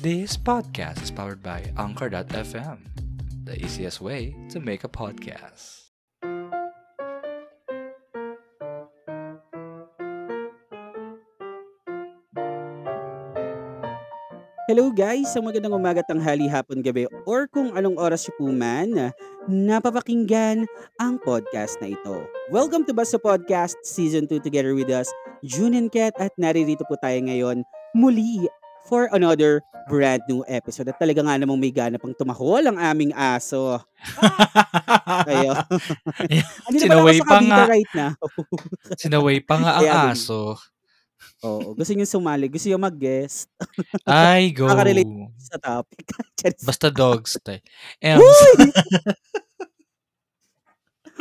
This podcast is powered by Anchor.fm, the easiest way to make a podcast. Hello guys, sa magandang umaga, tanghali, hapon, gabi, or kung anong oras po man napapakinggan ang podcast na ito. Welcome to Basta Podcast Season 2 together with us, June and Kat, at naririto po tayo ngayon muli for another brand new episode. At talaga nga namang may gana pang tumahol ang aming aso. Kayo. Ako Sinaway pa nga. right now. Sinaway pa nga ang Kaya aso. Oo, gusto niyo sumali, gusto niyo mag-guest Ay, go. Nakaka-relate. sa topic. Basta dogs. Tay. Em, Uy!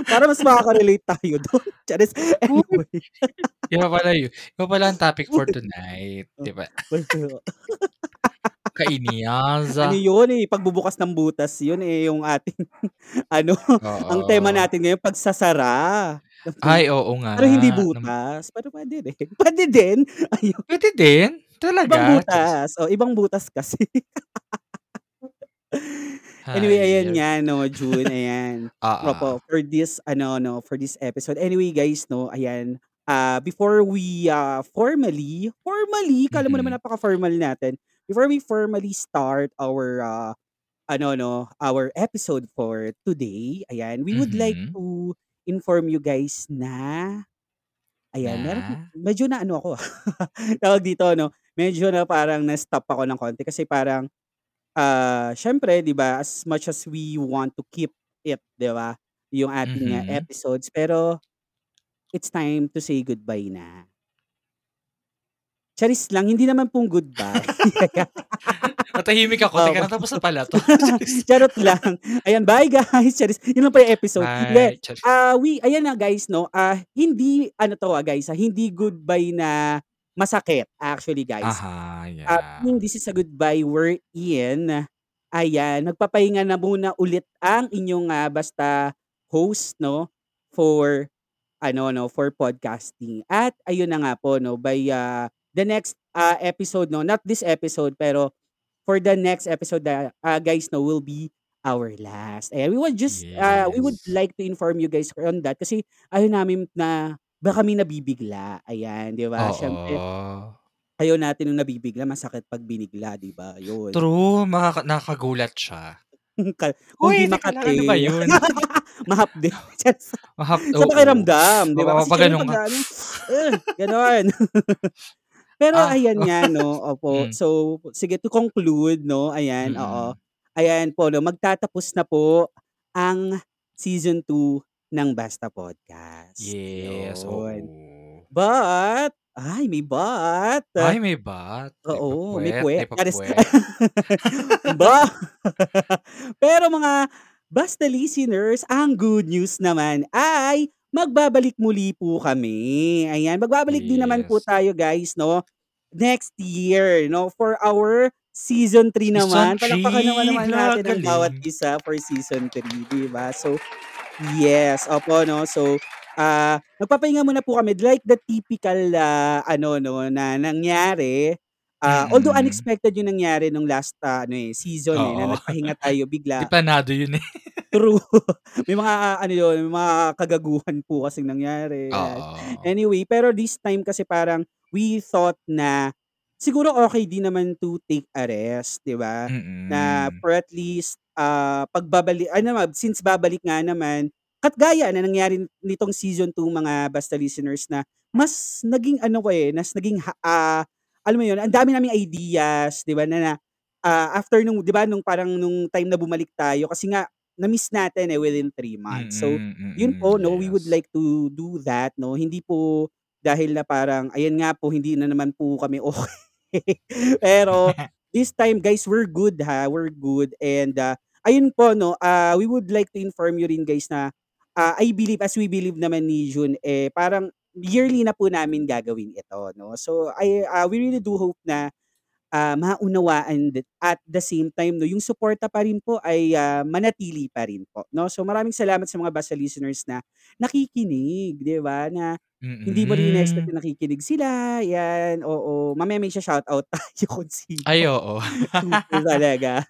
Para mas makaka-relate tayo doon. Charis. Anyway. Iba pala yun. Iba pala ang topic for tonight. Di ba? Kainiyaza. ano yun eh, pagbubukas ng butas yun eh, yung ating, ano, Oo. ang tema natin ngayon, pagsasara. Ay, oo nga. Pero hindi Nam- butas. Pero pwede rin. Pwede din. Ayun. Pwede din. Talaga. Ibang butas. O, ibang butas kasi. Anyway, ayan Hayop. nga, no, June, ayan. Ah, ah. Opo, for this, ano, no, for this episode. Anyway, guys, no, ayan, uh, before we uh, formally, formally, kala mo naman napaka-formal natin, before we formally start our, uh, ano, no, our episode for today, ayan, we would like Mhm. to inform you guys na, ayan, meron, Na? medyo na ano ako, tawag dito, no, medyo na parang na-stop ako ng konti kasi parang, ah, syempre, di ba, as much as we want to keep it, di ba, yung ating uh, Mhm. episodes, pero it's time to say goodbye na. Charis lang, hindi naman pong goodbye. Matahimik ako. Teka, Oo. natapos na pala to. Charot lang. Ayan, bye guys. Charis, yun lang pa yung episode. Hindi, Bye. Char- Ah, we ayan na guys, no. Ah, hindi ano to ah, guys, ah, hindi goodbye na masakit actually, guys. Aha, Ah, yeah. meaning this is a goodbye we're in. Ayan, magpapahinga na muna ulit ang inyong ah, basta host, no, for ano no, for podcasting. At ayun na nga po, no, by ah, the next ah, episode, no, not this episode, pero for the next episode, ah, ah, guys, no, will be our last. Ayan, we would just, ah, we would Yes. like to inform you guys on that kasi ayaw namin na baka kami nabibigla. Ayan, di ba? Siyempre, Oo. ayaw natin yung nabibigla, masakit pag binigla, di ba? Yun. True. Makaka- nakakagulat siya. Ka- Kung di Uy, teka lang, ano ba yun? Mahapde. Just Mahap, sa pakiramdam, di ba? Kasi syempre Mapapaganong pag ano, eh, ganon. Pero Ah. ayan nga, no, opo. Mm. So, sige, to conclude, no, ayan, oo. Mm-mm. Ayan po, no, magtatapos na po ang season 2 ng Basta Podcast. Yes. Oo. Yun. But, ay, may but. Ay, may bat. May Oo, may papuwet. May puwet. Charis. papuwet. ba? Pero mga basta listeners, ang good news naman ay magbabalik muli po kami. Ayan, magbabalik din naman po Yes. tayo guys, no? Next year, no? For our season 3 Season naman. Palakpakan naman 3. naman natin ang bawat isa for season 3, di ba? So, yes, opo, no? So, ah, magpapahinga muna po kami like the typical ah, ano no na nangyari. Ah, although Mm-mm. unexpected yung nangyari nung last ah, ano eh, season eh, na Oo. nagpahinga tayo Di bigla. planado yun eh. True. may mga ah, ano yun, may mga kagaguhan po kasing nangyari. Oo. Anyway, pero this time kasi parang we thought na siguro okay din naman to take a rest, 'di ba? Na Mm-mm. for at least ah pagbabalik ano since babalik nga naman at gaya na nangyari nitong season 2 mga basta listeners na mas naging ano ko eh, mas naging ha- ah, alam mo yun, ang dami naming ideas, 'di ba? Na, na ah, after nung 'di ba nung parang nung time na bumalik tayo kasi nga na-miss natin eh within 3 months. So, Mm-mm. yun Mm-mm. po, no, we would Yes. like to do that, no. Hindi po dahil na parang ayan nga po hindi na naman po kami okay. Pero this time guys, we're good ha. We're good and ah, ayun po no, ah, we would like to inform you rin guys na ah, I believe as we believe naman ni June eh parang yearly na po namin gagawin ito, no. So I ah, we really do hope na ah, maunawaan din at the same time 'no, yung suporta pa rin po ay, ah, manatili pa rin po 'no. So, maraming salamat sa mga basta listeners na nakikinig, 'di ba, na hindi mo rin ine-expect Mm. na nakikinig sila, yan, oo. Mamaya may sha-shoutout tayo kung Ay, sino. oo. Super talaga.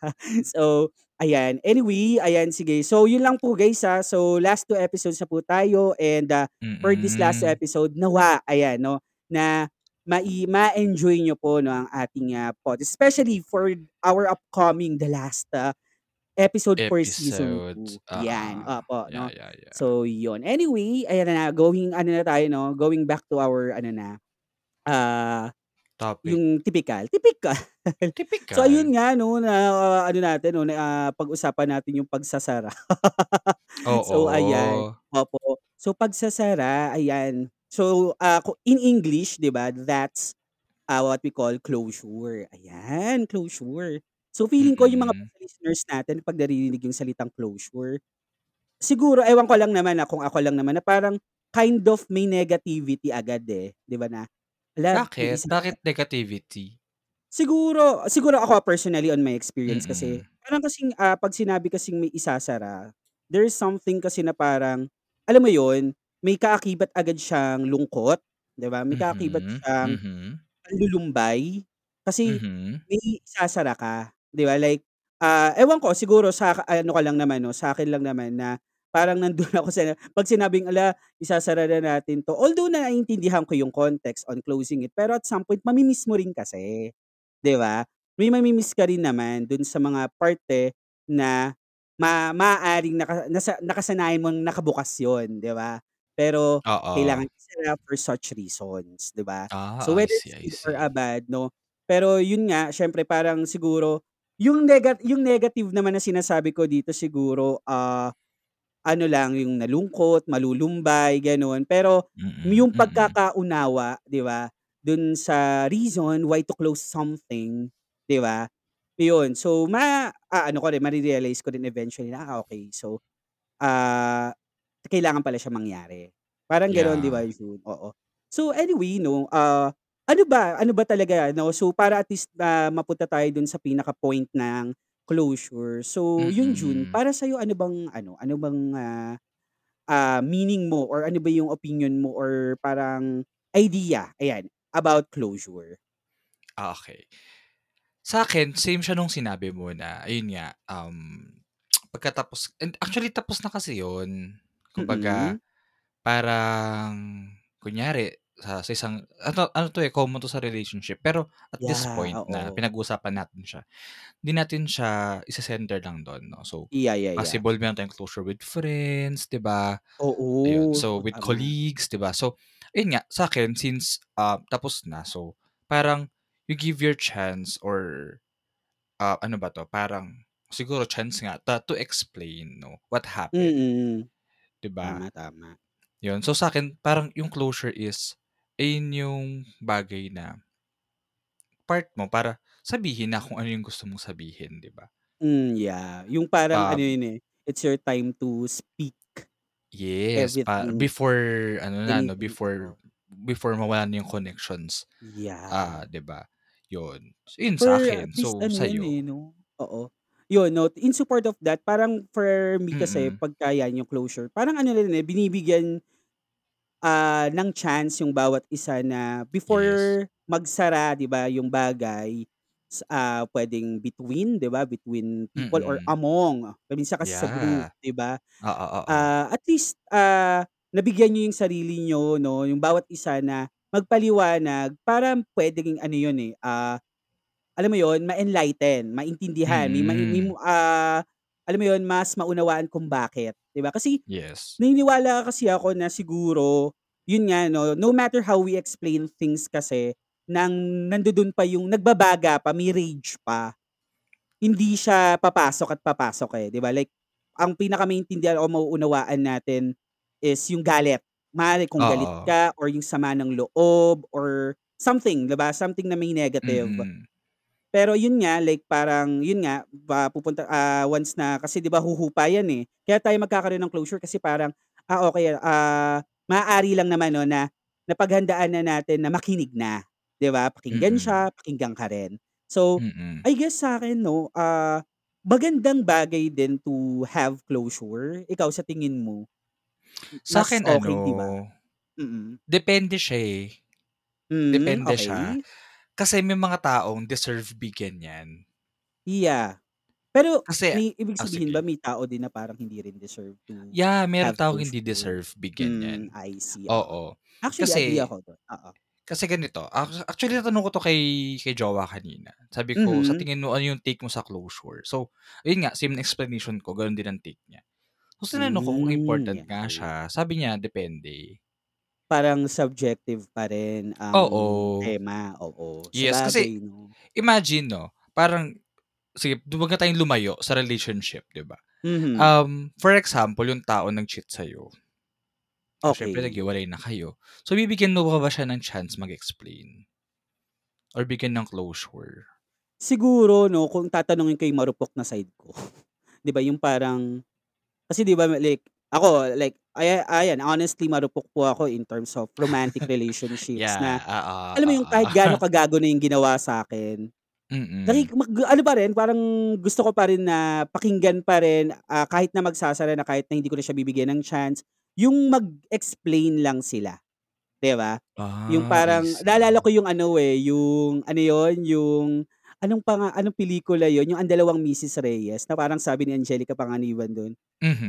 So, ayan. Anyway, ayan sige. So, yun lang po guys, ah. So, last 2 episodes na po tayo and, ah, for this last episode nawa ayan 'no, na mai ma-enjoy niyo po 'no ang ating, ah, pod especially for our upcoming the last, ah, episode for season Episodes, 2, yan, oo. opo Yeah, 'no. yeah, yeah. So, yun. Anyway, ayan na, going ano na tayo 'no, going back to our ano na, ah, Topic. yung tipikal, tipikal. So, Tipikal. ayun nga 'no, na ano natin 'no, na, ah, pag-usapan natin yung pagsasara. So, ayan, Oo. opo. So, pagsasara, ayan. So, ku in English 'di ba, that's, ah, what we call closure. Ayan, closure. So, feeling ko yung mga Mm. listeners natin 'pag naririnig yung salitang closure, siguro ewan ko lang naman, ah, kung ako lang naman na parang kind of may negativity agad, eh, 'di ba na, may Bakit? isasara Bakit negativity? Siguro siguro ako personally on my experience kasi, Mm. parang kasing, ah, 'pag sinabi kasing may isasara, there is something kasi na parang, alam mo yun, may kaakibat agad siyang lungkot, 'di ba? May kaakibat Mhm, siyang mhm. panlulumbay, kasi Mhm. may isasara ka, 'di ba? Like, ah, ewan ko siguro sa ka ano ko lang naman 'no, sa'kin lang naman na parang nandun ako sa 'pag sinabing, "Hala, isasara na natin 'to." Although naiintindihan ko yung context on closing it, pero at some point mami-miss mo rin kasi, 'di ba? May mami-miss ka rin naman dun sa mga parte na ma maaaring naka nasa nakasanayan mong nakabukas yun, 'di ba? Pero Oo. kailangan isara for such reasons, 'di ba? So, Ah, I whether see, it's I good or, ah, see. bad 'no, pero yun nga siyempre parang siguro yung nega yung negative naman na sinasabi ko dito siguro, ah, ano lang yung nalungkot, malulumbay, gano'n. Pero Mm, yung mm. pagkakaunawa, 'di ba, dun sa reason why to close something, 'di ba? Yun, so ma-aano ko rin, mare-realize ko din eventually na, ah, okey. So, ah, kailangan pala siya mangyari. Parang gano'n 'di ba, Yeah. June? Oo. So, anyway 'no, ah, ano ba ano ba talaga 'no, so para at least, ah, mapunta tayo dun sa pinaka-point ng closure. So, yun June, Mm. para sa'yo ano bang ano, ano bang, ah, ah, meaning mo or ano ba yung opinyon mo or parang idea, ayan, about closure? Ah, okey. Sa'kin same siya nung sinabi mo na ayun nga, um, pagkatapos and actually tapos na kasi yun. Kumbaga, Mm. parang kunyari sa sa isang ano ano 'to, eh, common 'to sa relationship. Pero at this Yeah, point na oo. pinag-uusapan natin siya, hindi natin siya ise-center lang dun 'no. So, Yeah, yeah, yeah. possible meron tayong closure with friends, 'di ba? Ayun, Oo, so with tama. colleagues, 'di ba? So, ayun nga, sa'kin since, ah, tapos na, so parang you give your chance or, ah, ano ba 'to, parang siguro chance nga ta to explain 'no, what happened. Mm. 'Di ba? Tama, tama. Yun, so sa'kin parang yung closure is ayun yung bagay na part mo para sabihin na kung ano yung gusto mong sabihin, 'di ba? Hmm, yeah. Yung parang ano Um yun, eh, it's your time to speak Yes, pa everything before ano na 'no, anything, before before mawala na yung connections, Yeah. ah, 'di ba? Yun, yun For at sa'kin. least So, ano yan, sa'yo? eh, 'no, oo. Yun 'no, in support of that, parang for me kasi Mm. pagka yan yung closure, parang ano rin, eh, binibigyan, ah, ng chance yung bawat isa na Yes. before magsara 'di ba, yung bagay, s ah, puwedeng between 'di ba, between people or Mm. among, minsan kasi sa group, Yeah. 'di ba? Oo, oo. Ah, at least, ah, nabigyan niyo yung sarili niyo 'no, yung bawat isa na magpaliwanag para puwedeng ano yun, eh, ah, alam mo yun, ma-enlighten, maintindihan, may mai may Mm. ah, alam mo yun, mas maunawaan kung bakit, 'di ba? Kasi Yes. naniniwala kasi ako na siguro, yun nga 'no, no matter how we explain things kasi ng nandudun pa yung nagbabaga pa, may rage pa, hindi siya papasok at papasok, eh, 'di ba? Like, ang pinaka-maintindihan o mauunawaan natin is yung galit. Maaaring kung galit Oo. ka or yung sama ng loob or something, 'di ba? Something na may negative. Mm. Pero yun nga, like parang yun nga, ba pupunta ah, once na kasi 'di ba huhupa yan, eh. Kaya tayo magkakaroon ng closure kasi parang, ah, okey, ah, maaari lang naman 'no na napaghandaan na natin na makinig na, 'di ba? Pakinggan Mm. siya, pakinggan ka rin. So, Mm. I guess sa'kin 'no, ah, magandang bagay din to have closure. Ikaw sa tingin mo? Mas Sa'kin okey ano, 'di ba? Mm. depende siya, eh. Hmm, Depende siya. Kasi may mga taong deserve bigyan 'yan. Yeah. Pero Kasi may ibig oh, sabihin ba sige. may tao din na parang hindi rin deserve to Yeah, merong have taong hindi deserve bigyan 'yan. Hmm, I see, oo. Oo. Actually agree Kasi ako dun, oo. kasi ganito, ac actually natanong ko 'to kay kay jowa kanina. Sabi ko, "Sa Mhm. tingin mo, ano yung take mo sa closure?" So, ayun nga, same na explanation ko, gano'n din ang take niya. Tapos tinanong ko kung Hmm, important yeah, nga siya, sabi niya, "Depende." Parang subjective pa rin ang Oo. tema, oo. Yes, kasi Sabagay 'no. imagine 'no, parang sige, 'wag na tayong lumayo sa relationship, 'di ba? Mhm. Um, for example, yung tao nag-cheat sa'yo. So, siyempre Okey. naghiwalay na kayo. So, bibigyan mo pa ba siya ng chance mag-explain? Or bigyan ng closure? Siguro 'no, kung tatanungin ko yung marupok na side ko. 'Di ba yung parang kasi 'di ba like ako like aya ayan honestly marupok po ako in terms of romantic relationships Yeah, na oo, alam mo yung oo. kahit gaano kagago na yung ginawa sa'kin, naki Mm. mag ano pa rin, parang gusto ko pa rin na pakinggan pa rin, ah, kahit na magsasara na, kahit na hindi ko na siya bibigyan ng chance, yung mag-explain lang sila, 'di ba? Yung Ah, I parang naalala see. ko yung ano, eh, yung ano yun, yung anong panga anong pelikula yun, yung Ang Dalawang Misis Reyes na parang sabi ni Angelica Panganiban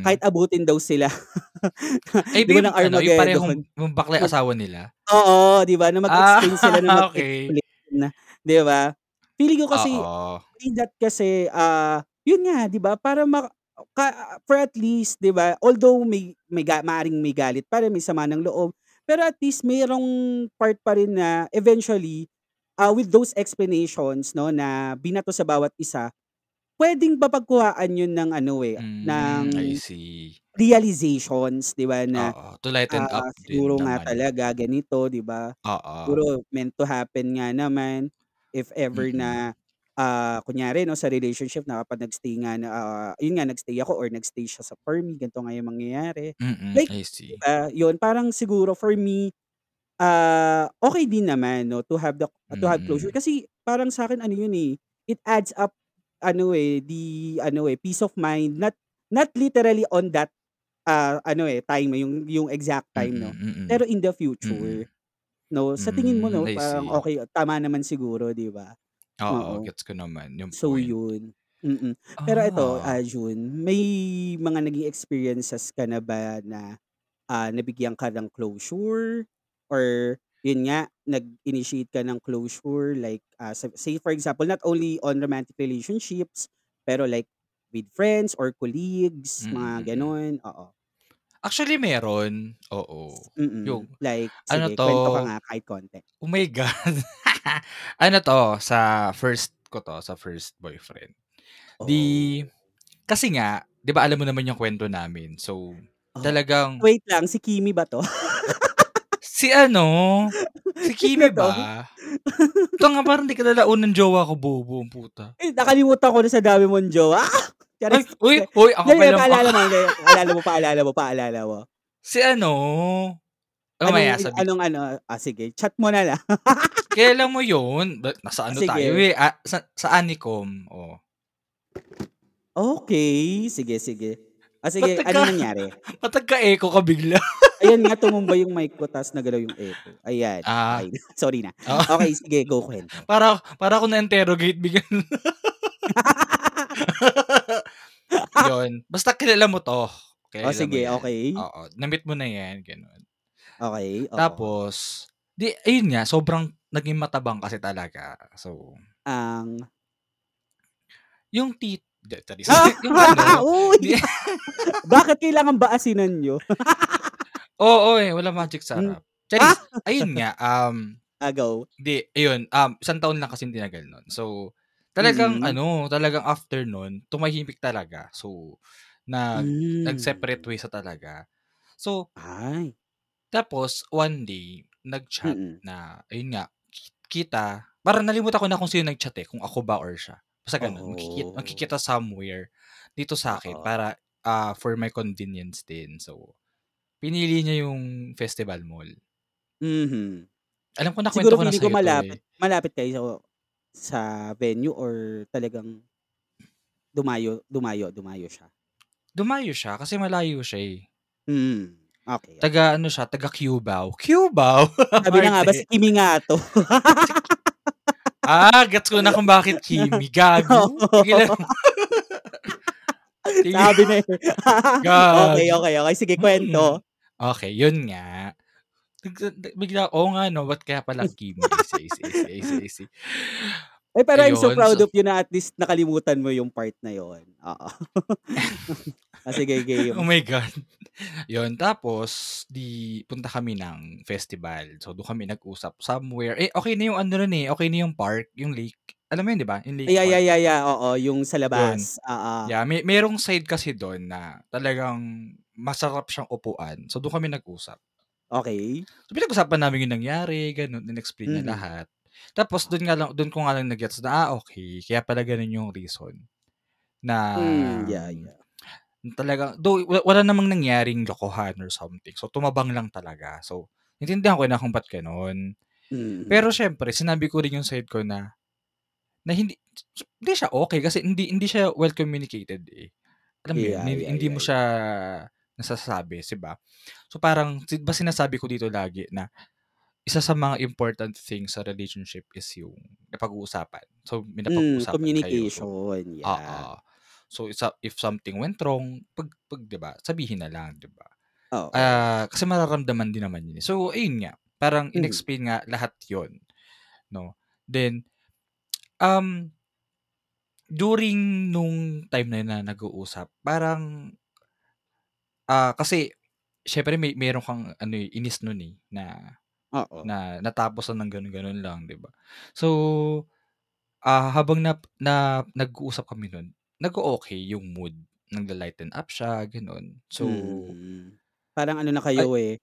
kahit Mhm. abutin daw sila. Ay, 'Di ba ba yung ng ano, yung Armageddon, parehong yung bakla yung mag asawa nila? oo, 'di ba, na Ah, mag-explain sila ng okey. mag-explain, 'di ba? Feeling ko kasi Oo. in that kasi, ah, yun nga 'di ba, para ma ka for at least 'di ba, although may may ga maaaring may galit pa rin, may sama ng loob, pero at least merong part pa rin na eventually, ah, with those explanations 'no, na binato sa bawat isa, puwedeng mapagkuhaan yun ng ano, eh, ng Hmm, I see. realizations 'di ba, na, Oo, to lighten up ah, din siguro nga naman. talaga ganito 'di ba? Oo. Siguro meant to happen nga naman, if ever Mm. na, ah, kunyari 'no, sa relationship na kapag nag-stay nga na, ah, yun nga nag-stay ako or nag-stay siya sa for me, ganito nga yung mangyayari. Mm, Like I 'di see. ba, yun parang siguro for me, ah, okey din naman 'no, to have the to have closure Mm. kasi parang sa'kin ano yun, eh, it adds up ano, eh, the ano, eh, peace of mind, not not literally on that, ah, ano, eh, time yung yung exact time 'no, Mm, pero in the mm. Mm. future 'no. Sa tingin mo Hmm, 'no, I parang see. okey, tama naman siguro 'di ba? Oo, Oo. gets ko naman yung So point. yun, mm. Pero eto, ah, Ah. Jun, may mga naging experiences ka na ba na, ah, nabigyan ka ng closure or yun nga, nag-initiate ka ng closure like, ah, sa say for example, not only on romantic relationships, pero like with friends or colleagues, Mm, mga mm. gano'n? Oo. Actually meron, oo. Yung like ano sige 'to, kuwento ka nga kahit konti. oh my God. Ano 'to, sa first ko 'to, sa first boyfriend. 'Di Oh. kasi nga 'di ba alam mo naman yung kuwento namin, so Oh, talagang wait lang, si Kimi ba 'to? Si ano, si Kimi ba? Ito nga parang 'di kilala unang jowa ko, bobo ang puta. Eh, nakalimutan ko na sa dami mong jowa. Ay, uy, uy ang hindi, kapal ng paalala mo, paalala mo, paalala mo, paalala mo. Si ano, mamaya Anong sabi anong ano, ah, sige chat mo na lang. Kilala mo yun, nasa Ah, ano tayo, sige. eh, ah, sa sa Anicom, oh. Okey, sige, sige. Oh, Ba't sige, nagka anong nangyari? ba't nagka-echo ka bigla? Ayan nga, tumumba yung mic ko ta's nagalaw yung echo. Ayan, Ah. na, sorry na. Oo. Okey, sige go, kuwento. Para para ako na-interrogate bigla. Yun, basta kilala mo 'to, Oh, kilala mo sige, okey. oo, na-meet mo na 'yan, gano'n. Okey, oo. Tapos 'di ayun nga, sobrang naging matabang kasi talaga, so Ang? Yung tit 'di charis, yung ano, Bakit kailangan ba asinan niyo? Oo, eh, walang magic Hmm. sarap. Ah! Charis! Ayun nga, um, Ah, go. 'di ayun, um, isang taon lang kasing tinagal nun. So, talagang Mm. ano, talagang after nun, tumahimik talaga. So, nag nag-separate Hmm. ways na talaga. So Ay. tapos one day, nag-chat Mm. na ayun nga, ki kita parang nalimutan ko na kung sino nag-chat, eh, kung ako ba or siya, basta gano'n. Magkiki Oh. magkikita somewhere dito sa'kin Oo. para, ah, for my convenience din. So, pinili niya yung Festival Mall. Mhm. Alam ko nakuwento Siguro ko na ko sa'yo 'to, malapit eh. malapit kayo? sa venue or talagang dumayo dumayo dumayo siya? Dumayo siya kasi malayo siya, eh. Okey, okey. Taga ano siya, taga Cubao. Cubao? Sabi na nga ba si. Kimi nga 'to. Ah, gets ko na kung bakit Kimi, gago. Sabi na, eh. Okey, Gago. okey, okey. Sige Mm. Okey, yun nga. Bigla oo nga 'no, ba't kaya pala Kimi? See, I see, I see. Eh, pero I'm so Ayun, proud so of you na at least nakalimutan mo yung part na yun, oo. Oh, sige Oh game. my God. Yun, tapos 'di punta kami ng festival. So, dun kami nag-usap somewhere eh, okey na yung ano nun, eh, okey na yung park, yung lake. Alam mo yun, 'di ba? Yung lake Yeah, yeah, park. yeah, yeah, oo, yung sa Yun. labas, oo. Yeah, may merong side kasi dun na talagang masarap siyang upuan. So, dun kami nag-usap. Okey. So, pinag-usapan namin yung nangyari, gano'n, in-explain niya Mhm. lahat. Tapos dun nga lang dun ko nga lang na-gets na, ah, okey, kaya pala ganun yung reason na Hmm, yeah, yeah. though wa wala namang nangyaring lokohan or something. So, tumabang lang talaga. So, naintindihan ko na kung ba't gano'n. Mm. Pero siyempre sinabi ko rin yung side ko na na hindi hindi siya okey kasi hindi hindi siya well communicated, eh. Alam mo Yeah, hindi yeah, hindi yeah, mo yeah. siya nasasabi, 'di ba? So, parang ba sinasabi ko dito lagi na isa sa mga important things sa relationship is yung napag-uusapan. So, may Hmm, napag-uusapan kayo. So communication, yeah. oo. So, isa if something went wrong, 'pag 'pag 'di ba, sabihin na lang, 'di ba? Oo. Ah, kasi mararamdaman din naman yun, eh. So, ayun nga, parang in-explain nga lahat yun, 'no. Then, um during nung time na yun na nag-uusap, parang ah, kasi siyempre may meron kang ano, eh, inis nun, eh, na Oo. na natapos na ng gano'n-gano'n lang, 'di ba? So, ah, habang nap na nag-uusap kami nun, nag-o-okey yung mood. Nagla-lighten up siya, gano'n. So Mm. Parang ano na ay kayo, eh,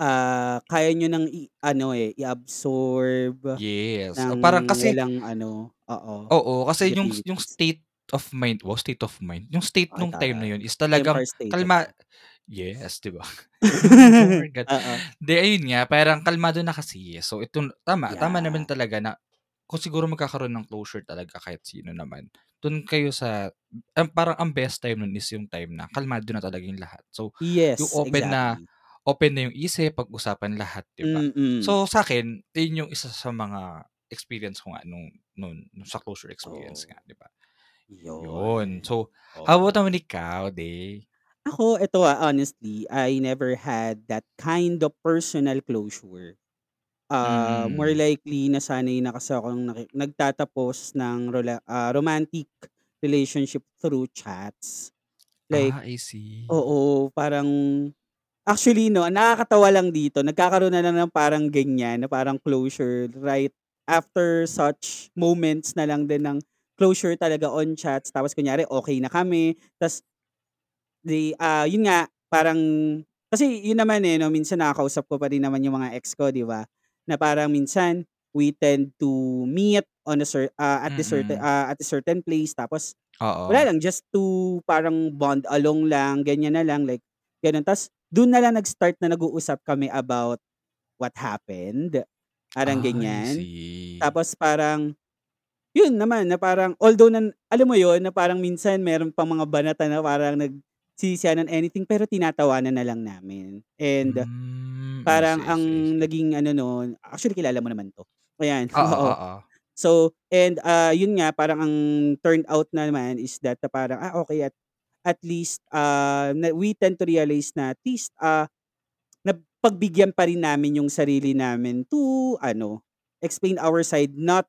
ah, kaya niyo ng i-ano, eh, i-absorb Yes. ng parang kasi walang ano oo, Oo, kasi yung yung negativities. state of mind wow, state of mind? Yung state nung time na yun is talagang kalma yes, 'di ba? Oh. 'Di, ayun nga, parang kalmado na kasi, eh. So, ito tama, tama naman Yeah. talaga na kung siguro magkakaroon ng closure talaga kahit sino naman, dun kayo sa ang parang ang best time nun is yung time na kalmado na talaga yung lahat. So, yung Yes, open na exactly. open na yung isip, pag-usapan lahat, 'di ba? So, sa'kin, yun yung isa sa mga experience ko nga nung nun nung sa closure experience Oo. nga, 'di ba? Yun. Yun. So, how Oo. about naman ikaw, Day? Ako, eto, ah, honestly, I never had that kind of personal closure. Ah, more Mm. likely nasanay na kasi akong naki nagtatapos ng rola ah, romantic relationship through chats. Like Ah, I see. oo, parang actually 'no, nakakatawa lang dito, nagkakaroon na lang ng parang ganyan, na parang closure right after such moments na lang din ng closure talaga on chats. Tapos kunyari okey na kami, ta's 'di, ah, yun nga, parang kasi yun naman, eh, 'no, minsan nakakausap ko pa rin naman yung mga ex ko, 'di ba? Na parang minsan we tend to meet on a cer ah, at the certain Mm. ah, at a certain place tapos wala Oo. lang, just to parang bond along lang, ganyan na lang, like gano'n. Ta's dun na lang nag-start na nag-uusap kami about what happened, parang Ah, ganyan. Tapos parang yun naman, na parang although nan alam mo yun, na parang minsan meron pang mga banata na parang nagsisisihan on anything, pero tinatawanan na lang namin. And Hmm, I parang see, I ang see, I see. naging ano nun actually kilala mo naman 'to, ayan, Oo, oo. oo. So, and, ah, yun nga, parang ang turned out naman is that na parang, ah, okey at at least, ah, na we tend to realize na at least, ah, napagbigyan pa rin namin yung sarili namin to ano, explain our side not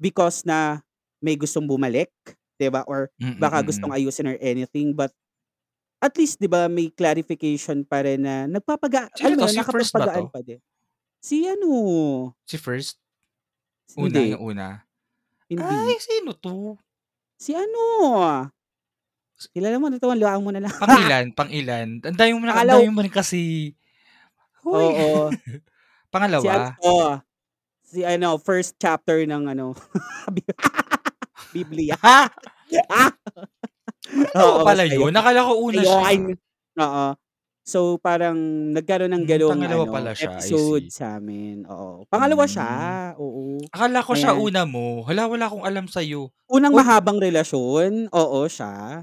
because na may gustong bumalik, 'di ba, or Mm, baka gustong mm. ayusin or anything, but at least 'di ba may clarification pa rin na nagpapaga Sino alam mo 'to, yun, si First ba 'to? pa din. Si ano Si First? Una, Hindi. yung una? Hindi. Ay, sino 'to? Si ano kilala mo na 'to, hulaan mo na lang. Pang-ilan, pang-ilan? Ang dami mo na ang dami mo rin kasi. Hoy. Oo. Si ano Pangalawa? 'to, si ano, first chapter ng ano, bi Bibliya. Pangalawa Oo, pala yun? yun. Akala ko una siya. Oo. So, parang nagkaroon ng Hmm, pangalawa ano, pala siya, episode see. sa'min, oo. Pangalawa siya, Hmm. oo, Akala ko siya ayan. una mo. Hala, wala akong alam sa'yo. Unang Uy mahabang relasyon, oo, siya.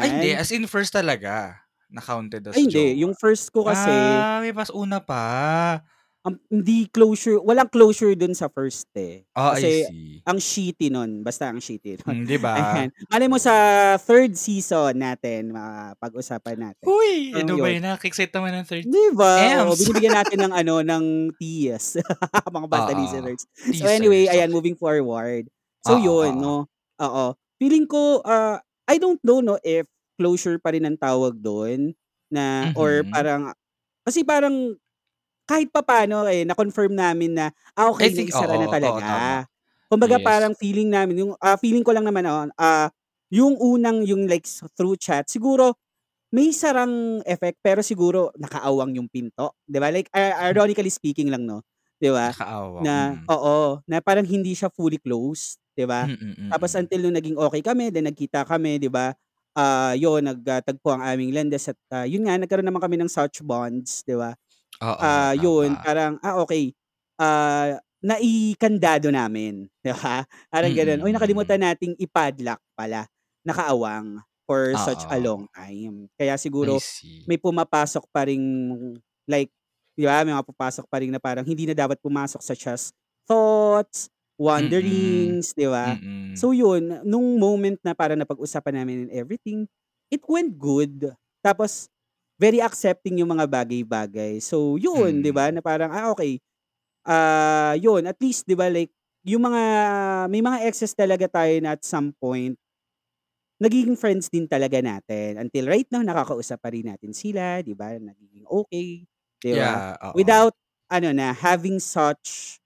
Ay hindi, Ayan. as in first talaga, na-counted as Ay hindi, yung first ko kasi Ah, may mas una pa. Um, hindi closure walang closure dun sa first, eh. Ah, I Kasi see. ang shitty nun, basta ang shitty nun, Hmm, 'di ba? ayan. Malay mo sa. 3rd season natin mapag-usapan natin. Uy! So, Ano ba yun. yun, nakaka-excite naman ng 3rd 'Di ba? Ems. binibigyan natin ng ano, ng teas, mga bata Oo, listeners. So, anyway, ayan, moving forward. So, Oo, yun oo. 'no, oo. Feeling ko, ah, I don't know 'no, if closure pa rin ang tawag dun na or Mhm. parang kasi parang kahit papaano, eh, na-confirm namin na, ah, I okey think naisara na oo, oo, tama. talaga. Kumbaga Yes. parang feeling namin yung, ah, feeling ko lang naman, oo, ah, yung unang yung like through chat siguro may sarang effect pero siguro nakaawang yung pinto, 'di ba? Like, ah, ironically speaking lang 'no, 'di ba? Nakaawang, Na mm. oo, na parang hindi siya fully closed, 'di ba? Mm, Tapos mm. until nung naging okey kami, then nagkita kami, 'di ba? Ah, yun nag, ah, ang aming landas at, ah, yun nga nagkaroon naman kami ng such bonds, 'di ba? Oo, Ah, yun tama. parang, ah, okey, ah, naikandado namin, 'di ba? Parang gano'n. Uy, Mm. nakalimutan nating i-padlock pala, nakaawang for such a Oo. long time. Kaya I siguro see. may pumapasok pa ring like, 'di ba, may mga pumapasok pa rin na parang hindi na dapat pumasok such as thoughts, Mm, wanderings, 'di ba? mm. So, yun nung moment na parang napag-usapan namin and everything, it went good. Tapos very accepting yung mga bagay-bagay. So, yun, 'di ba, Mm. na parang, ah, okey, ah, yun at least 'di ba, like yung mga may mga exes talaga tayo na at some point nagiging friends din talaga natin until right now nakakausap pa rin natin sila, 'di ba? Nagiging okey, 'di ba? Yeah. Without ano na, having such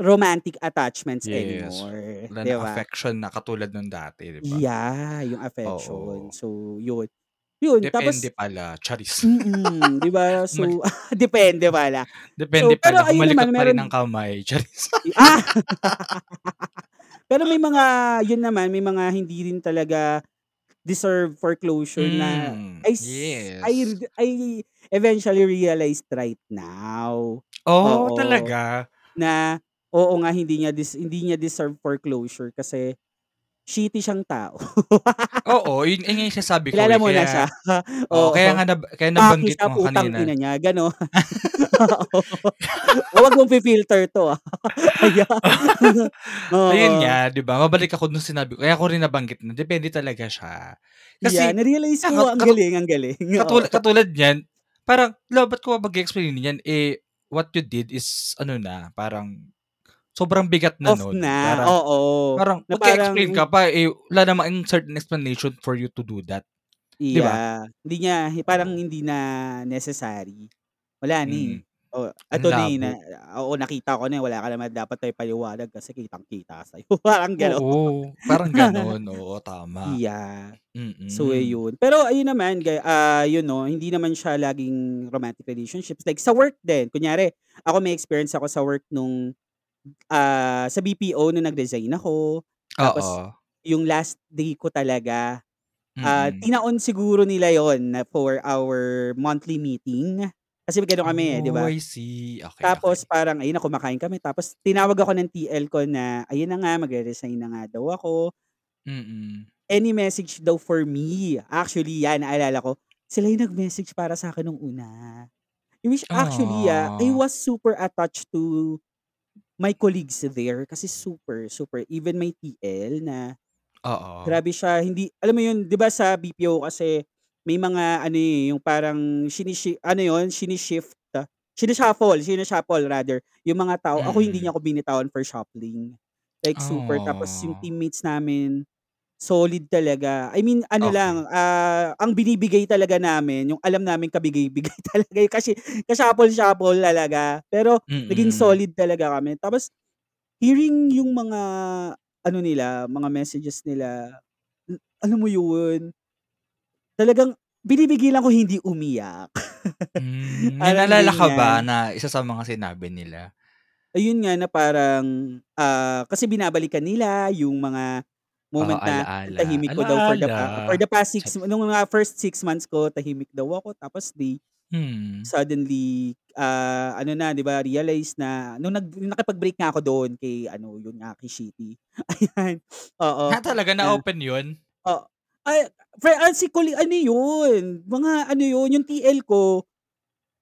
romantic attachments Yes, anymore, wala 'di ng ba? affection na katulad nung dati, 'di ba? Yeah, yung affection. Oo. So, yun. Yun, tapos Depende pala, charis. mm, 'di ba? So, depende pala. Depende So, pero pala kung ayun naman malikot pa rin meron ang kamay, charis. Ah! Pero may mga yun naman, may mga hindi rin talaga deserve for closure na Hmm, I s I yes. I eventually realized right now. Oh, Oo, talaga? na oo nga hindi niya des hindi niya deserve for closure kasi shitty siyang tao. Oo, yun yun yung sinasabi ko, Kilala eh, mo na siya, kaya oo, kaya oo. nga nab kaya Paki nabanggit siya, ko nga putang kanina. ina niya, gano'n. Oo. Wag mong fi-filter 'to, ah. Ayan. Ayun Oo. nga, 'di ba? Mabalik ako dun sinabi ko kaya ko rin nabanggit na depende talaga siya. Yeah, Kasi na-realize ko, ang galing, ang galing, oo. katula katulad niyan, parang, hala, ba't ko ba mag-e-explain yan, eh, what you did is ano na, parang sobrang bigat na Off nun. na, Parang oo. parang Na parang ka pa, eh, wala namang certain explanation for you to do that, 'di ba? Yeah, hindi niya parang hindi na necessary. Wala na, eh. Mm. Oh, Ang eto na, eh, na oo, nakita ko na, eh, wala ka naman dapat na ipaliwanag kasi kitang-kita sa'yo, parang gano'n. Oo, parang gano'n. Oo, tama. Yeah. So, Mm. ayun. Pero ayun naman ga ah, yun 'no, hindi naman siya laging romantic relationships, like sa work din. Kunyari, ako may experience ako sa work nung, ah, sa BPO nung nag-resign ako. Tapos Oo. yung last day ko talaga, ah, Mm. tinaon siguro nila yun na for our monthly meeting. Kasi gano'n kami, eh, 'di Oh, ba? I see. Okey, Tapos okey. parang ayun na, kumakain kami tapos tinawag ako ng TL ko na ayun na nga, magre-resign na nga daw ako. Mm. Any message daw for me. Actually, yan naalala ko, sila yung nag-message para sa'kin nung una. Which actually, ah, I was super attached to my colleagues there kasi super, super even my TL na Oo. grabe siya, hindi alam mo yun, 'di ba sa BPO kasi may mga ano, eh, yung parang shini-shi ano yun, shini-shift, shina-shuffle shina-shuffle rather yung mga tao. Ako hindi Mm. niya ako binitawan for shuffling. Like super, tapos yung teammates namin, solid talaga. I mean ano lang, ah, ang binibigay talaga namin yung alam naming kabigay-bigay talaga yun kasi ka-shuffle-shuffle talaga. Pero naging Mm. solid talaga kami. Tapos hearing yung mga ano nila, mga messages nila, m alam mo yun talagang pinipigilan ko hindi umiyak. Hmm, may naalala ka ba na isa sa mga sinabi nila? Ayun nga na parang, ah, kasi binabalikan nila yung mga Oo, moment na ala-ala. tahimik ko daw for the Ala-ala. pa for the past 6 Charis. nung mga first 6 months ko tahimik daw ako tapos they Hmm. Suddenly, ah, ano na 'di ba, realize na nung nag nung nakipag-break nga ako do'n kay ano, yun nga kay Shitty, ayan, oo, Ha, talaga na na-open yun? o ay fri ah, si coli ano yun, mga ano yun, yung TL ko,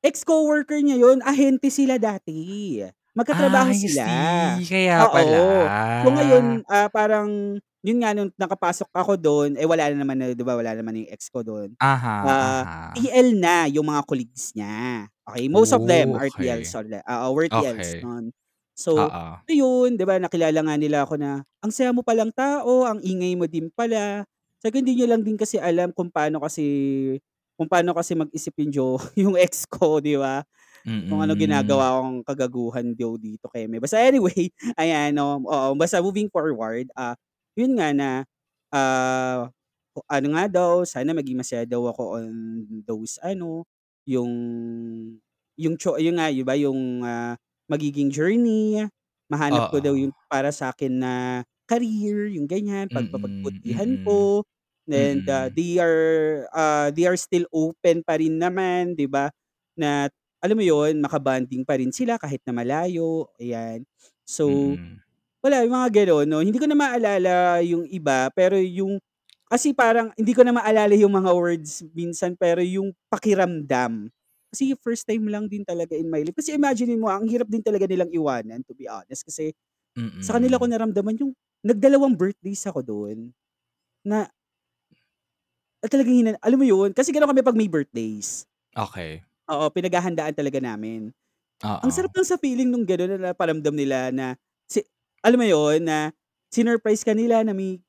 ex-coworker niya yun, ahente sila dati. Magkatrabaho I sila, see, kaya pala. oo. So ngayon, ah, parang yun nga nung nakapasok ako dun, eh, wala na naman na 'di ba, wala naman yung ex ko dun. Aha, Ah, aha. TL na yung mga colleagues niya, okey, most of them Oh, are TLs okey. sila oo, were TLs Okey. nun. So, Oo. ayun 'di ba, nakilala nga nila ako na, "Ang saya mo palang tao, ang ingay mo din pala." Sabi ko, "Hindi niyo lang din kasi alam kung paano kasi kung paano kasi mag-isip yung jo yung ex ko 'di ba, kung ano ginagawa kong kagaguhan daw dito keme." Basta anyway, ayan 'no, oo, basta moving forward, ah, yun nga na, ah, ano nga daw, sana maging masaya daw ako on those ano, yung yung cho yun nga 'di ba, yung, ah, magiging journey, mahanap ko daw Oo. yung para sa'kin na career, yung ganyan, Mm, pagpapagbutihan mm. ko, and, ah, Mm. they are, ah, they are still open pa rin naman 'di ba, na alam mo yun, maka-bonding pa rin sila kahit na malayo, ayan. So, Mm. Wala yung mga gano'n 'no, hindi ko na maalala yung iba, pero yung kasi parang hindi ko na maalala yung mga words minsan, pero yung pakiramdam. Kasi first time lang din talaga in my life kasi imaginin mo, ang hirap din talaga nilang iwanan to be honest, kasi sa kanila ko Mm. naramdaman yung nagdalawang birthdays ako dun, na na talagang hina alam mo yun, kasi gano'n kami 'pag may birthdays. Okey. Oo, pinaghahandaan talaga namin. Ang sarap Oo. lang sa feeling nung gano'n na naparamdam nila na alam mo yun, na sinurprise ka nila na may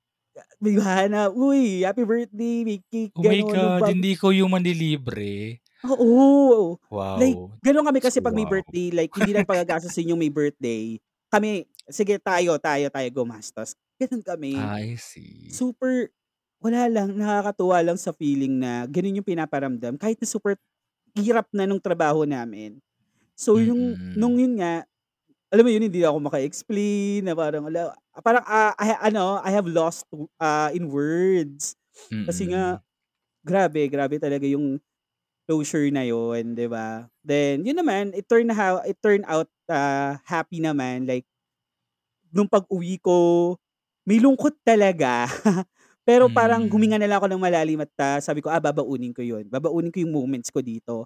ba, na, "Uy, happy birthday," may cake Oh my gano'n, nung God, bago hindi ikaw yung manlilibre? Oo, like Wow. gano'n kami kasi 'pag may wow. birthday, like hindi namin pagagastusin yung may birthday, kami, "Sige tayo, tayo, tayo gumastos." Gano'n kami. I see. Super wala lang, nakakatuwa lang sa feeling na gano'n yung pinaparamdam kahit na super hirap na nung trabaho namin. So yung nung Mm. yun nga, alam mo yun, hindi ako maka-explain na parang hala, parang, ah, I ano, I have lost, ah, in words. Kasi nga, Mm. grabe, grabe talaga yung closure na yun 'di ba. Then yun naman, it turn how it turned out, ah, happy naman like nung pag-uwi ko, may lungkot talaga. Pero parang Hmm. huminga na lang ako ng malalim at, ah, sabi ko, "Ah, babaunin ko yun, babaunin ko yung moments ko dito."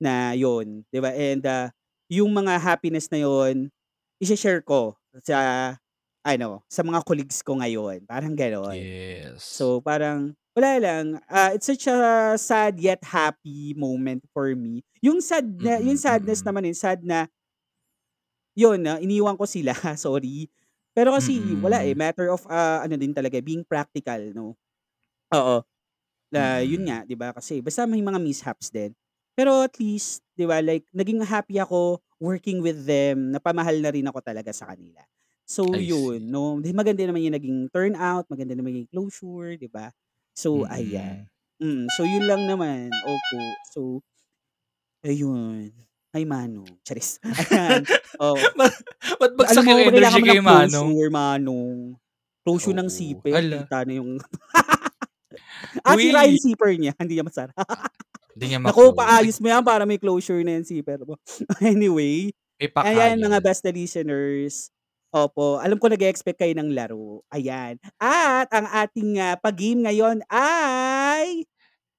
Na yun, 'di ba, and, ah, yung mga happiness na yun, ishe-share ko sa ano, sa mga colleagues ko ngayon, parang gano'n. Yes. So parang wala lang, ah, it's such a sad yet happy moment for me. Yung sad na yung Mm, sadness naman, eh, sad na yun na iniwan ko sila, sorry. Pero kasi wala, eh, matter of, ah, ano din talaga, being practical 'no. Oo, na yun Mm. nga 'di ba, kasi basta may mga mishaps din. Pero at least 'di ba, like naging happy ako working with them, napamahal na rin ako talaga sa kanila. So I yun see. 'no, 'di maganda naman yung naging turnout, maganda naman yung closure 'di ba. So ayan, Mm. mm, so yun lang naman, opo. So ayun, hi manong, charis, ayan. Ba ba't Alam bagsak yung mo kailangan energy mo kay ng manong? closure manong. Closure ng Oo, hala. kita na yung ah, sira Uy. yung niya, hindi niya masara. Di niya Naku, paayos mo yan para may closure na yung siper mo. Anyway, ayan mga best listeners, opo, alam ko nag-e-expect kayo ng laro, ayan. At ang ating, ah, pa-game ngayon ay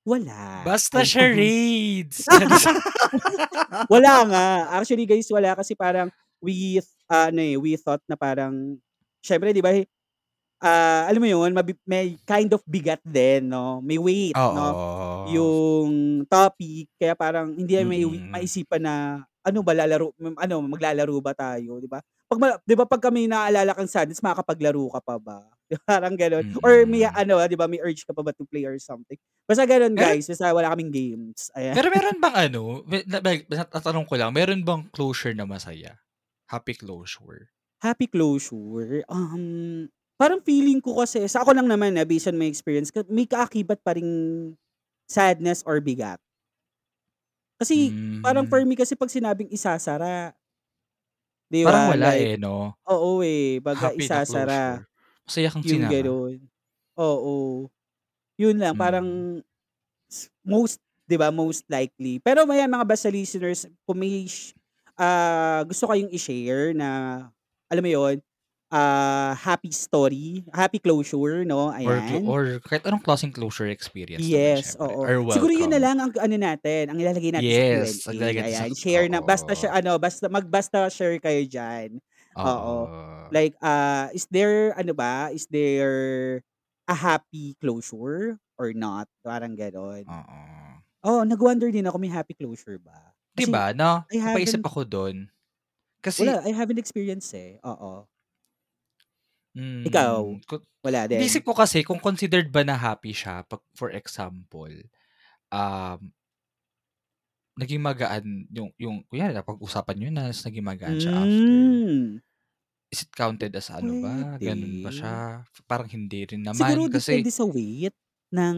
wala, Basta charades. Wala nga, actually guys wala kasi parang we, ah, ano, eh, we thought na parang siyempre 'di ba, ah, alam mo yun, mabi may kind of bigat din 'no, may weight 'no, Oo. yung topic kaya parang hindi Mm. maisipan na ano ba lalaro ano, maglalaro ba tayo 'di ba? 'Pag ma 'di ba 'pagka may naalala kang sadness makakapaglaro ka pa ba? Parang gano'n or may Mm. ano 'di ba, may urge ka pa ba to play or something. Basta gano'n Meron guys, basta wala kaming games, ayan. Pero meron bang ano, natanong ko lang, meron bang closure na masaya? Happy closure? Happy closure, um, parang feeling ko kasi sa ako lang naman, ah, based on my experience, may kaakibat pa ring sadness or bigat. Kasi parang for Hmm. me kasi 'pag sinabing isasara 'di Parang ba, wala, like eh, 'no? oo, eh, Happy na isasara, masaya kang yung sinara. gano'n. Oo, yun lang Mm. parang s most 'di ba, most likely. Pero ayan mga basta listeners, kung may ah, gusto kayong i-share na, alam mo 'yun, ah, happy story, happy closure 'no, Or ayan. or kahit anong klaseng closure experience naman Yes, siyempre oo. are Siguro 'yun na lang ang ano natin, ang ilalagay natin sa Yes, Q&A, maglalagay natin sa ayan. Share na basta siya ano, basta mag basta share kayo diyan, oo. Oo. Like, ah, is there ano ba, is there a happy closure or not? Parang gano'n. Oo. Oo, nag-wonder din ako, may happy closure ba? Kasi ba, 'no? Haven't ako dun. Kasi Wala, I haven't experienced, eh, oo. Ikaw, Hmm, wala din? iniisip ko kasi kung considered ba na happy siya 'pag for example, um naging magaan yung yung kunyari napag-usapan niyo na naging magaan siya after. Hmm. Is it counted as ano ba, gano'n ba siya? Parang hindi rin naman Siguro kasi depende sa weight ng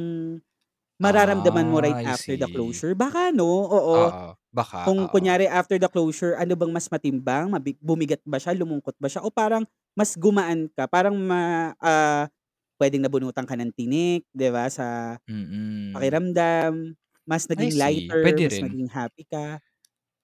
mararamdaman mo right Ah, after the closure. Baka 'no, oo. Oo, baka, Kung oo. kunyari after the closure, ano bang mas matimbang, mabi bumigat ba siya, lumungkot ba siya o parang mas gumaan ka, parang ma ah, puwedeng nabunutan ka ng tinik, 'di ba, sa Mm. pakiramdam, mas I naging see, lighter, puwede mas rin. naging happy ka.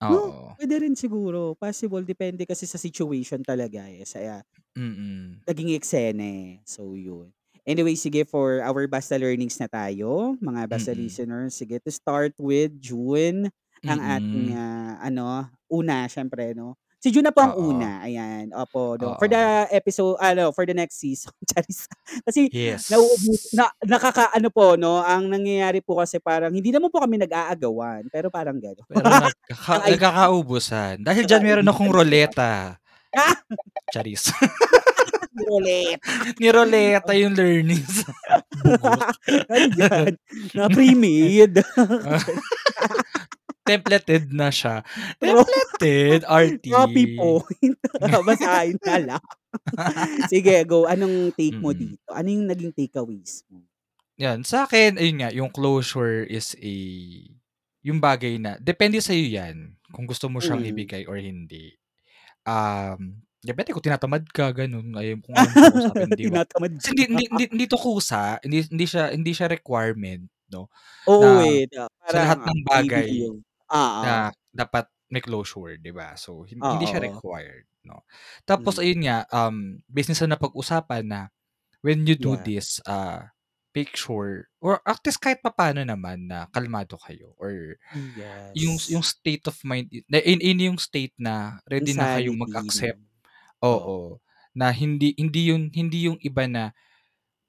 'No, Oo. puwede rin siguro, possible depende kasi sa situation talaga, eh, sa Mm. naging eksena, eh. So 'yun. Anyway, sige for our basta learnings na tayo, mga basta Mm. listeners. Sige, to start with June, ang ating, Mm. ah, ano, una siyempre 'no. Si June na po ang Oo. una, ayan, opo 'no. For Oo. the episo ano, for the next season, charis. Kasi nauubos Yes. na nakakaano po 'no, ang nangyayari po kasi parang hindi naman po kami nag-aagawan, pero parang gano'n. Pero nagkaka Naka-ide nagkakaubusan. Dahil diyan meron akong naka-ideal po kami. roleta. Charis. Roleta. Niroleta yung learnings. Bugok. Ano 'yan, na pre-made. Templated na siya. True. Templated, Copy arty. point. Basahin na lang. Sige, go. Anong take mo Mm. dito? Ano yung naging takeaways mo? 'Yan, sa'kin ayun nga, yung closure is a yung bagay na depende sa'yo 'yan, kung gusto mo siyang Mm. ibigay or hindi. Um, depende kung tinatamad ka gano'n, ayaw kung mo siyang kausapin, 'di ba? Hindi hindi hindi hindi 'to kusa, hindi hindi siya hindi siya requirement 'no, Oo, na eh, na sa lahat ng bagay you. Oo. na dapat may closure, 'di ba? So, hin hindi siya Oo. required 'no. Tapos Mm. ayun nga, um, base na sa napag-usapan na when you do Yeah. this, ah, make sure or at least kahit papaano naman na kalmado kayo or yung yung Yes. state of mind na in in yung state na Yung ready na kayong sanity mag-accept Oo. oo, na hindi hindi yun hindi yung iba na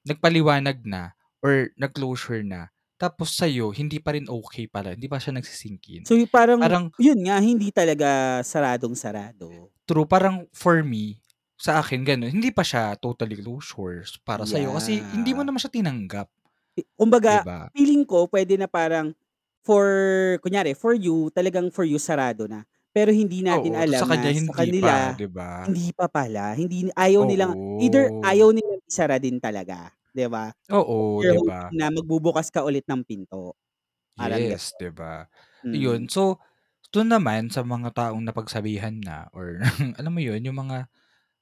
nagpaliwanag na or nag-closure na, tapos sa'yo hindi pa rin okey pala, hindi pa siya nagsi-sink in. So, parang Parang yun nga, hindi talaga saradong-sarado. True, parang for me, sa akin gano'n, hindi pa siya totally closure para sa'yo kasi hindi mo Yeah. naman siya tinanggap. I 'Di kumbaga, ba? feeling ko puwede na parang for kunyari for you, talagang for you sarado na. Pero hindi natin Oo, ta's alam sa kanya na sa hindi pa, kanila, 'di ba? hindi pa pala, hindi ayaw nilang either Oo. ayaw nilang isara din talaga, 'di ba? Oo, you're 'di hoping ba? na magbubukas ka ulit ng pinto, parang Yes, gano'n. 'di ba? Mm. Iyon, so dun naman sa mga taong napagsabihan na or alam mo yun, yung mga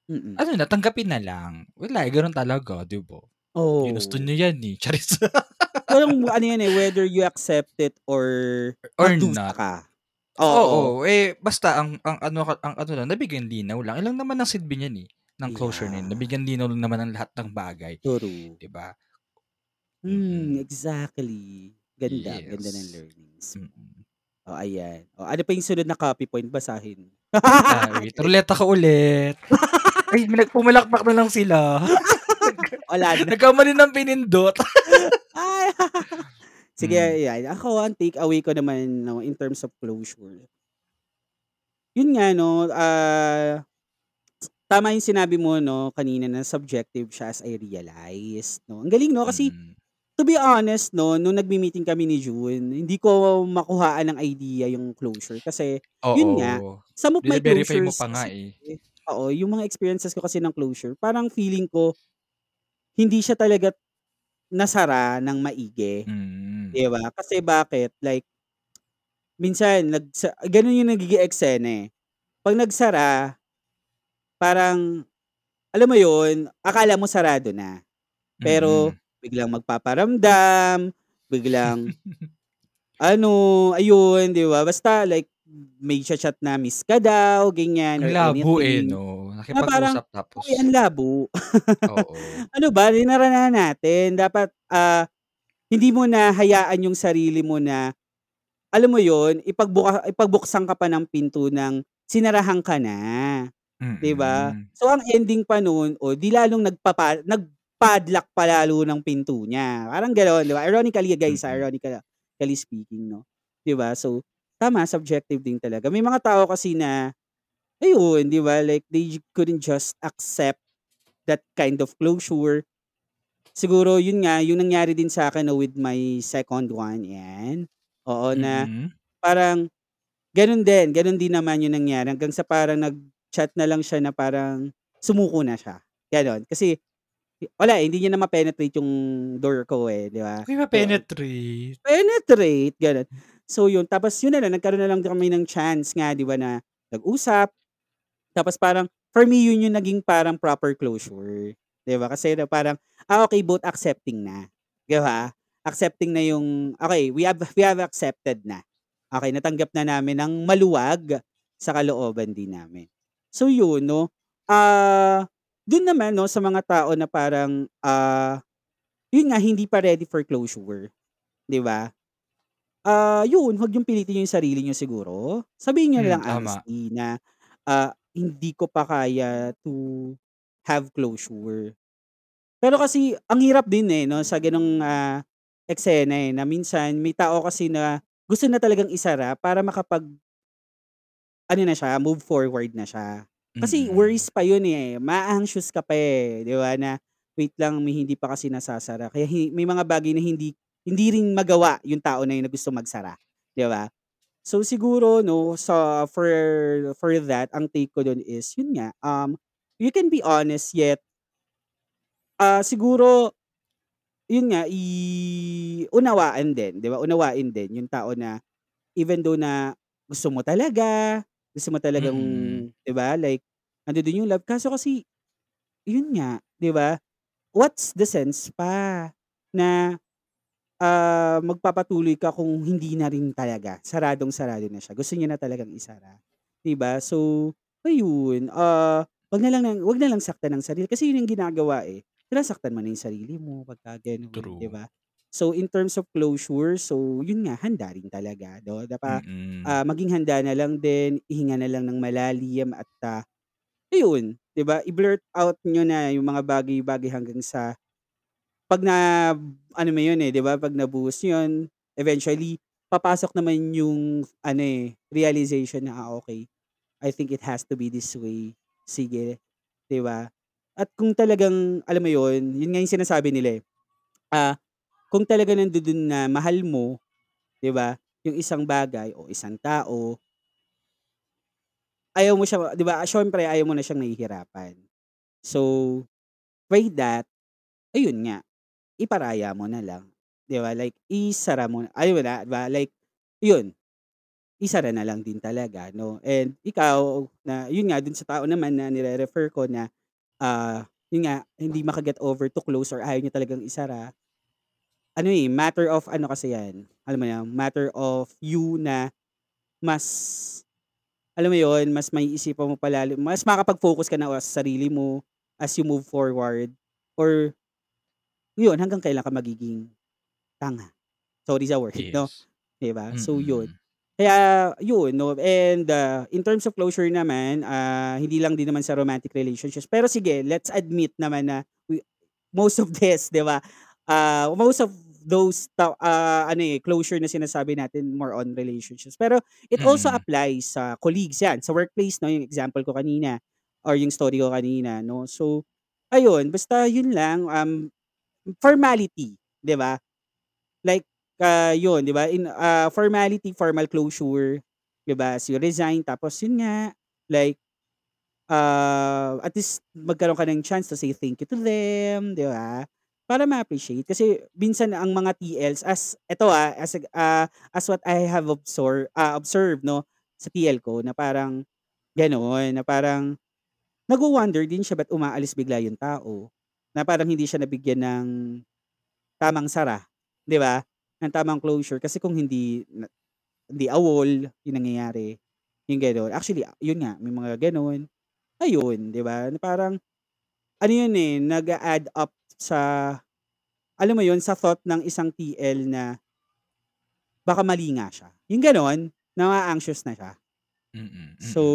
Mm. ano na, tanggapin na lang. Wala, eh, gano'n talaga, 'di ba? Ginusto Oh. niyo yan, eh, charis. Walang ano yan, eh, whether you accept it or Or magdusa not. ka. Oo. Oo, eh, basta ang ang ano ka ang ano lang, nabigyan linaw lang. Yun lang naman ang silbi niyan, eh, ng closure. Yeah. Nabigyan linaw naman ang lahat ng bagay, True. 'di ba? Hmm, Mm. exactly. Ganda, ganda ng Yes. learnings. Mm. Oh, ayan. Oh, ano pa yung sunod na copy point, basahin mo. Ah, wait, roleta ka ulit. Ay, nag pumalakpak na lang sila. Wala na. nagkamali ng pinindot. Ay. Sige, Hmm. ayan. Ako, ang take away ko naman 'no, in terms of closure yun nga 'no, ah, tama yung sinabi mo 'no, kanina na subjective siya as I realized 'no. Ang galing 'no, kasi Mm. to be honest 'no, nung nagmi-meeting kami ni June, hindi ko makuhaan ng idea yung closure kasi yun nga, Oo. some of my Bine-verify mo closures pa nga, kasi eh. oo, yung mga experiences ko kasi ng closure, parang feeling ko hindi siya talaga nasara ng maigi, Mm. 'di ba? Kasi bakit, like minsan nagsa gano'n yung nagiging eksena, eh. 'Pag nagsara parang alam mo yun, akala mo sarado na. Pero Mm. biglang magpaparamdam, biglang ano, ayun, 'di ba? Basta like may cha-chat na miss ka daw, ganyan Ang labo, eh, anything. 'no? Na parang, Nakipag-usap uy, tapos ang labo. Oo. Ano ba, dinaranahan natin. Dapat, ah, hindi mo na hayaan yung sarili mo na, alam mo yun, ipagbuka ipagbuksan ka pa ng pinto ng sinarahan ka na, 'di ba? Mm. So, ang ending pa nun, oh, 'di lalong nagpapa nag-padlock pa lalo ng pinto niya, parang gano'n, 'di ba? Ironically, guys, ah, Mm. ironically speaking, 'no? 'Di ba? So, tama, subjective din talaga. May mga tao kasi na, ayun, 'di ba, like they couldn't just accept that kind of closure. Siguro yun nga, yung nangyari din sa'kin 'no, with my second one, 'yan. Oo, na Mm. parang gano'n din, gano'n din naman yung nangyari hanggang sa parang nag-chat na lang siya na parang sumuko na siya, gano'n. Kasi wala, eh, hindi niya na ma-penetrate yung door ko, eh, 'di ba? So ma-penetrate. penetrate, gano'n. So yun, tapos yun na lang, nagkaroon na lang kami ng chance nga, 'di ba, na nag-usap. Tapos parang for me, yun yung naging parang proper closure, 'di ba? Kasi na parang, ah, okey, both accepting na, 'di ba? Accepting na yung okey, we have we have accepted na. Okey, natanggap na namin ng maluwag sa kalooban din namin. So yun 'no, ah, dun naman 'no, sa mga tao na parang, ah, yun nga, hindi pa ready for closure, 'di ba? Ah, yun, wag niyong pilitin yung sarili niyo siguro. Sabihin niyo na Hmm, lang tama. honestly na, ah, hindi ko pa kaya to have closure. Pero kasi ang hirap din, eh, 'no, sa gano'ng, ah, eksena, eh, na minsan may tao kasi na gusto na talagang isara para makapag ano na siya, move forward na siya. Kasi Mm. worries pa yun, eh, maa-anxious ka pa, eh, 'di ba, na, "Wait lang, may hindi pa kasi nasasara." Kaya hi may mga bagay na hindi hindi rin magawa yung tao na yun na gustong magsara, 'di ba? So siguro 'no, sa for for that, ang take ko dun is yun nga, um, you can be honest yet ah, siguro, yun nga, i unawaan din, 'di ba? Unawain din yung tao na even though na gusto mo talaga, gusto mo talagang Mm. 'di ba, like nandudun yung love, kaso kasi yun nga, 'di ba, what's the sense pa na, ah, magpapatuloy ka kung hindi na rin talaga, saradong-sarado na siya, gusto niya na talagang isara, 'di ba? So, ayun, ah, wag na lang ng wag na lang saktan ang sarili kasi yun yung ginagawa, eh, sinasaktan mo na yung sarili mo pagka gano'n, 'di True. ba? So, in terms of closure, so yun nga, handa rin talaga 'no, dapa Mm. ah, maging handa na lang din, ihinga na lang ng malalim at, ah, ayun, 'di ba, i-blurt out niyo na yung mga bagay-bagay hanggang sa 'pag na ano mo yun, eh, 'di ba, 'pag nabuhos yun, eventually papasok naman yung ano, eh, realization na, "Ah, okey, I think it has to be this way." Sige, 'di ba? At kung talagang alam mo yun, yun nga yung sinasabi nila, eh, ah, kung talagang nandudun na mahal mo, 'di ba, yung isang bagay o isang tao ayaw mo siya 'di ba, siyempre ayaw mo na siyang nahihirapan. So, by that, ayun nga, iparaya mo na lang, 'di ba, like isara mo ayun na, 'di ba, like yun, isara na lang din talaga 'no, and ikaw na yun nga, dun sa tao naman na nire-refer ko na, ah, yun nga, hindi maka-get over to close or ayaw niya talagang isara ano, eh, matter of ano kasi yan, alam mo yun, matter of you na mas alam mo yun, mas maiisipan mo palalim mas makakapag-focus ka na sa sarili mo as you move forward or yun, hanggang kailan ka magiging tanga. Sorry sa word 'no, Yes. 'di ba? So yun. Kaya yun 'no, and, ah, in terms of closure naman, ah, hindi lang din naman sa romantic relationships, pero sige, let's admit naman na we most of this, 'di ba, ah, most of those ta ah, ano, eh, closure na sinasabi natin more on relationships. Pero it also Mm. applies sa colleagues 'yan, sa workplace 'no, yung example ko kanina or yung story ko kanina 'no. So, ayun, basta yun lang, um, formality, 'di ba? Like, ah, yun 'di ba, in, ah, formality, formal closure, 'di ba, as you resign tapos yun nga, like, ah, at least magkaroon ka ng chance to say thank you to them, 'di ba? Para ma-appreciate kasi minsan ang mga TLs as eto, ah, as, ah, as what I have absor ah, observed 'no, sa TL ko na parang gano'n, na parang nagwo-wonder din siya ba't umaalis bigla yung tao, na parang hindi siya nabigyan ng tamang sara, 'di ba? ng tamang closure kasi kung hindi na hindi awol yung nangyayari, yung gano'n. Actually, yun nga, may mga gano'n. Ayun, 'di ba, na parang ano yun, eh, nag-a-add up sa alam mo yun, sa thought ng isang TL na baka mali nga siya. Yung gano'n, naa-anxious na siya. Mm, So, mm.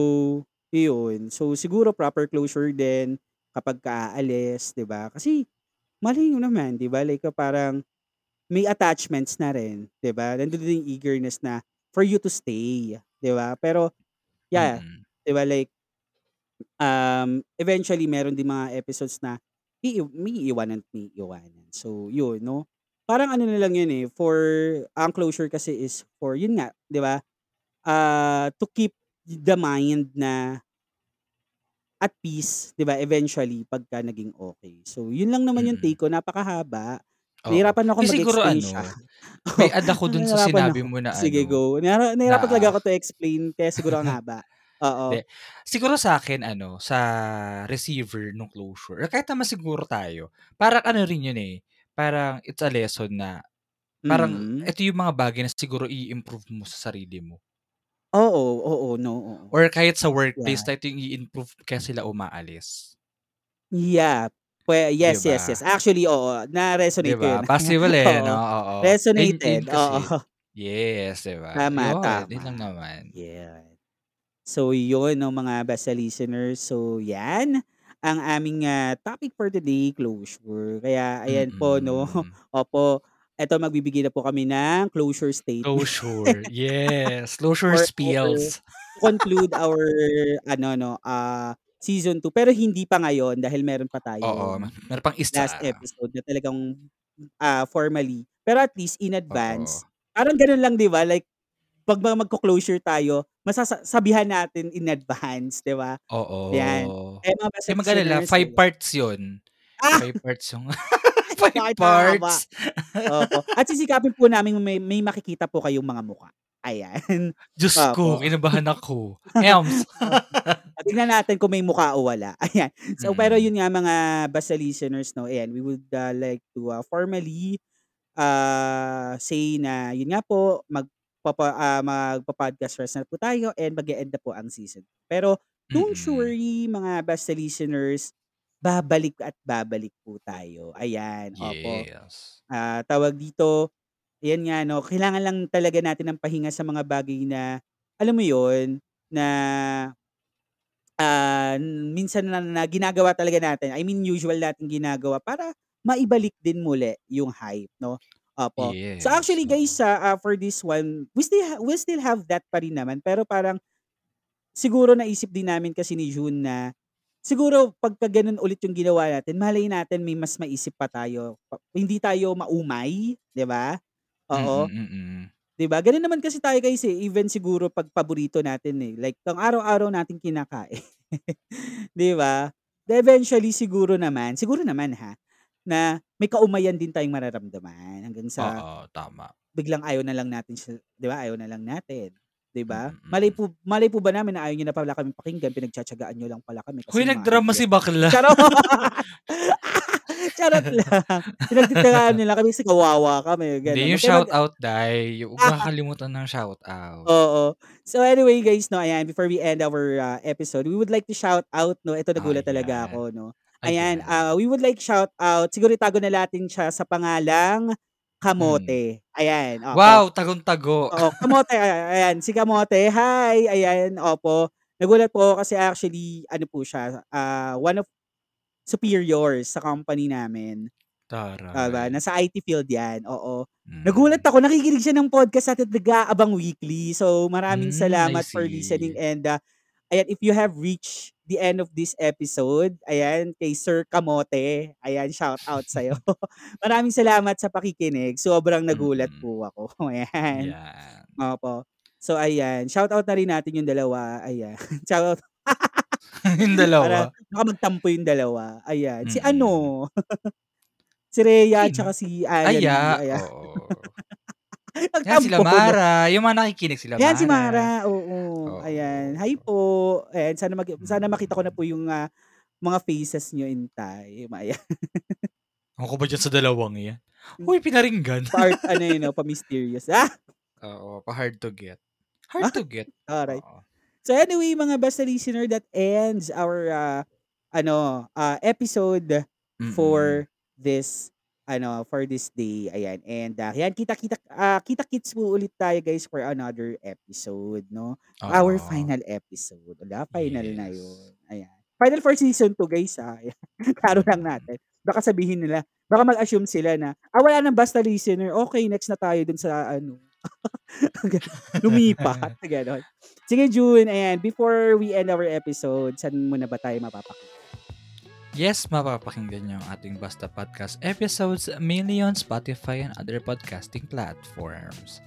iyon. So, siguro proper closure din kapagka aalis, 'di ba? Kasi malay mo naman, 'di ba, like parang may attachments na rin, 'di ba? Nandun din yung eagerness na for you to stay, 'di ba? Pero yeah, Mm. 'di ba, like um, eventually meron din mga episodes na ii may iiwanan at may iiwanan. So, yun 'no. Parang ano na lang yun, eh, for ang closure kasi is for yun nga, 'di ba, ah, to keep the mind na at peace, 'di ba, eventually pagka naging okey. So, yun lang naman yung Mm. take ko, napakahaba. Oo. Nahirapan siguro mag-explain siya. ano, may add ako dun sa nahirapan sinabi ako. mo na Sige, ano, go. Nahira nahirapan na talaga ako to explain kaya siguro ang haba. Oo. 'di, siguro sa'kin ano, sa receiver nung closure kahit naman siguro tayo, parang ano rin yun, eh, parang it's a lesson na parang Mm. eto yung mga bagay na siguro i-improve mo sa sarili mo. Oo, oo, 'no, oo. Or kahit sa workplace Yeah. na ito yung i-improve kaya sila umaalis. Yeah. Pwe 'Di yes, yes, yes. ba? Actually, oo, 'Di na-resonate ko ba? yun. Possible, eh, 'no? Oo, Oo. Resonated, ayun kasi oo. yes, 'di ba? Tama, Yun, yun lang naman. Yan. So, yun 'no, mga basta listeners. So, yan ang aming, ah, topic for today, closure. Kaya ayan po 'no, Mm. opo, eto magbibigay na po kami ng closure statement. Closure, yes. Closure spills. to conclude our ano 'no, ah, season 2. Pero hindi pa ngayon dahil meron pa Oo, tayong meron pang isa. last episode na talagang, ah, formally pero at least in advance, Oo. parang ganun lang 'di ba, like 'pag mga magko-closure tayo, masasa sabihan natin in advance, 'di ba? Yan. Oo. Kaya mga basta 'Di mag-alala, listeners, 5 ayan. parts yun. Ah! 5 parts yung 5 Bakit mahahaba? parts. Opo. At sisikapin po naming may may makikita po kayong mga mukha. Ayan. Diyos ko, Opo. kinabahan ako. Ems. Oh, tignan natin kung may mukha o wala. Ayan. So, pero Mm. yun nga mga basta listeners 'no, ayan, we would, ah, like to, ah, formally, ah, say na yun nga po, magpapa ah, magpo-podcast rest na po tayo and mag-e-end na po ang season. Pero don't you Mm. worry mga basta listeners, babalik at babalik po tayo. Ayan, opo. Yes. Ah, tawag dito, ayan nga 'no, kailangan lang talaga natin ng pahinga sa mga bagay na, alam mo yun, na ah, minsan na na ginagawa talaga natin, I mean usual nating ginagawa para maibalik din muli yung hype 'no, opo. So, Yes, actually guys, oo. ah, ah, for this one, we still ha we still have that pa rin naman pero parang siguro naisip din namin kasi ni June na siguro pagka ganun ulit yung ginawa natin, malay natin may mas maisip pa tayo, pa hindi tayo maumay, 'di ba? Oo. Mm, mm. 'Di ba? Ganun naman kasi tayo guys, eh, even siguro 'pag paborito natin, eh, like ang araw-araw nating kinakain, 'di ba? Eventually siguro naman, siguro naman ha, na may kaumayan din tayong mararamdaman hanggang sa Oo, tama. biglang ayaw na lang natin siya 'di ba, ayaw na lang natin, 'di ba? Mm, Malay mm. po malay po ba namin na ayaw niyo na pala kaming pakinggan, pinagtiyatiyagaan niyo lang pala kami kasi nagdrama si bakla. Charot! Charot lang. Pinagtitiyagaan niyo lang kami kasi kawawa kami, Hindi, gano'n. yung Kaya mag shoutout day, huwag mo kakalimutan ng shoutout. Oo. So, anyway guys 'no, ayan, before we end our, ah, episode, we would like to shout out 'no, eto nagulat talaga Ayan. ako 'no. Ayan, Ayan. ah, we would like shout out, siguro itago na natin siya sa pangalang Hmm. Kamote. Ayan, opo. Wow, tagong-tago. Oo, Kamote, a ayan, si Kamote, hi! Ayan, opo. Nagulat po ako kasi actually ano po siya, ah, one of superiors sa company namin. Ah, ba, Taray. nasa IT field 'yan, oo. Mm. Nagulat ako, nakikinig siya ng podcast at nag-aabang weekly. So, maraming Hmm, I salamat for listening see. and, ah, ayan, if you have reached the end of this episode, ayan, kay Sir Kamote, ayan, shoutout sa'yo. Maraming salamat sa pakikinig, sobrang nagulat Mm. po ako, ayan. Yan. Opo. So, ayan, shoutout na rin natin yung dalawa, ayan. Shoutout Yung para dalawa? baka magtampo yung dalawa, ayan. Si Mm. ano, si Rhea at Sino? saka si Aya Aya, Lee, ayan. oo. Yan 'no. Mara, yung mga nakikinig sila Yan si Mara. Mara, oo. Ayan, Oo. hi po. Ayan, sana mag sana makita ko na Mm. po yung, ah, mga faces niyo in time, ayan. Ewan ko ba diyan sa dalawang yan? Uy, pinaringgan. Part ano yun, no, pa-mysterious. Ah! Oo, pa-hard to get. Hard to get. Alright. Oo. So anyway, mga basta listener, that ends our uh, ano, uh, episode Mm-mm. for this ano for this day ayan. And uh, yan kita kita uh, kita kits po ulit tayo guys for another episode no? Our Oo. final episode wala final na Yes. yun ayan. Final for season 2 guys ha Ayan. klaro lang natin. Baka sabihin nila baka mag-assume sila na ah wala nang basta listener okay next na tayo dun sa ano. Lumipat ganon. Sige June ayan before we end our episode saan muna ba tayo mapapakita Yes, mapapakinggan niyo ang ating Basta Podcast episodes mainly on Spotify and other podcasting platforms.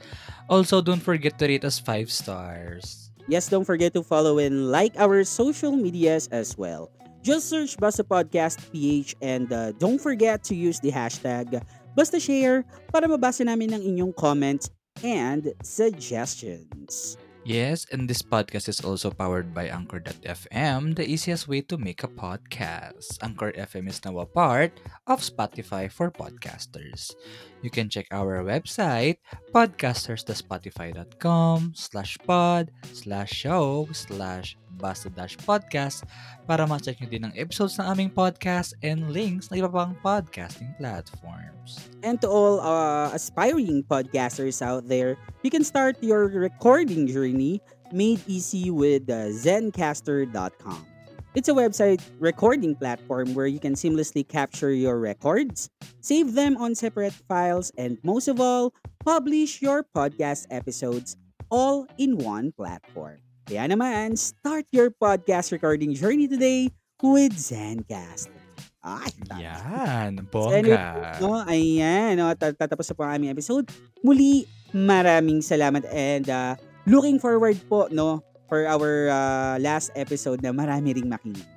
Also, don't forget to rate us 5 stars. Yes, don't forget to follow and like our social medias as well. Just search Basta Podcast PH and uh, don't forget to use the hashtag Basta Share para mabasa namin ang inyong comments and suggestions. Yes, and this podcast is also powered by Anchor.fm, the easiest way to make a podcast. Anchor FM is now a part of Spotify for podcasters. You can check our website, podcasters.spotify.com slash pod slash show slash basta dash podcast para ma-check nyo din ang episodes ng aming podcast and links ng iba pang podcasting platforms. And to all uh, aspiring podcasters out there, you can start your recording journey made easy with uh, zencaster.com. It's a website recording platform where you can seamlessly capture your records, save them on separate files, and most of all, publish your podcast episodes all in one platform. Kaya naman, start your podcast recording journey today with Zencaster. Ay. Yan, So anyway, bongga. no, ayan, no, tat- tatapos na po ang aming episode. Muli, maraming salamat and uh, looking forward po, no, for our uh, last episode na marami ring makinig.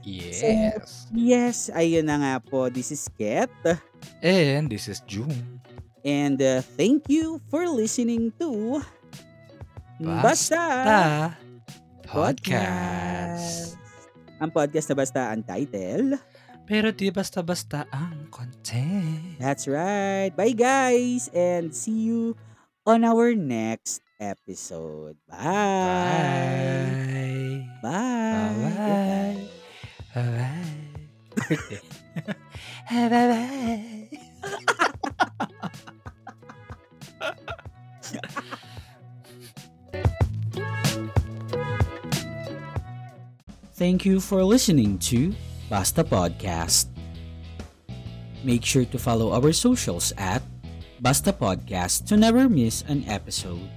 Yes. Yes, ayun na nga po. This is Ket. And this is June. And uh, thank you for listening to Basta, Ta Podcast. Ang podcast na basta ang title. Pero di basta-basta ang content. That's right. Bye guys and see you on our next episode. Bye. Bye. Bye. Bye-bye. Bye-bye. Bye-bye. Thank you for listening to Basta Podcast. Make sure to follow our socials at Basta Podcast to never miss an episode.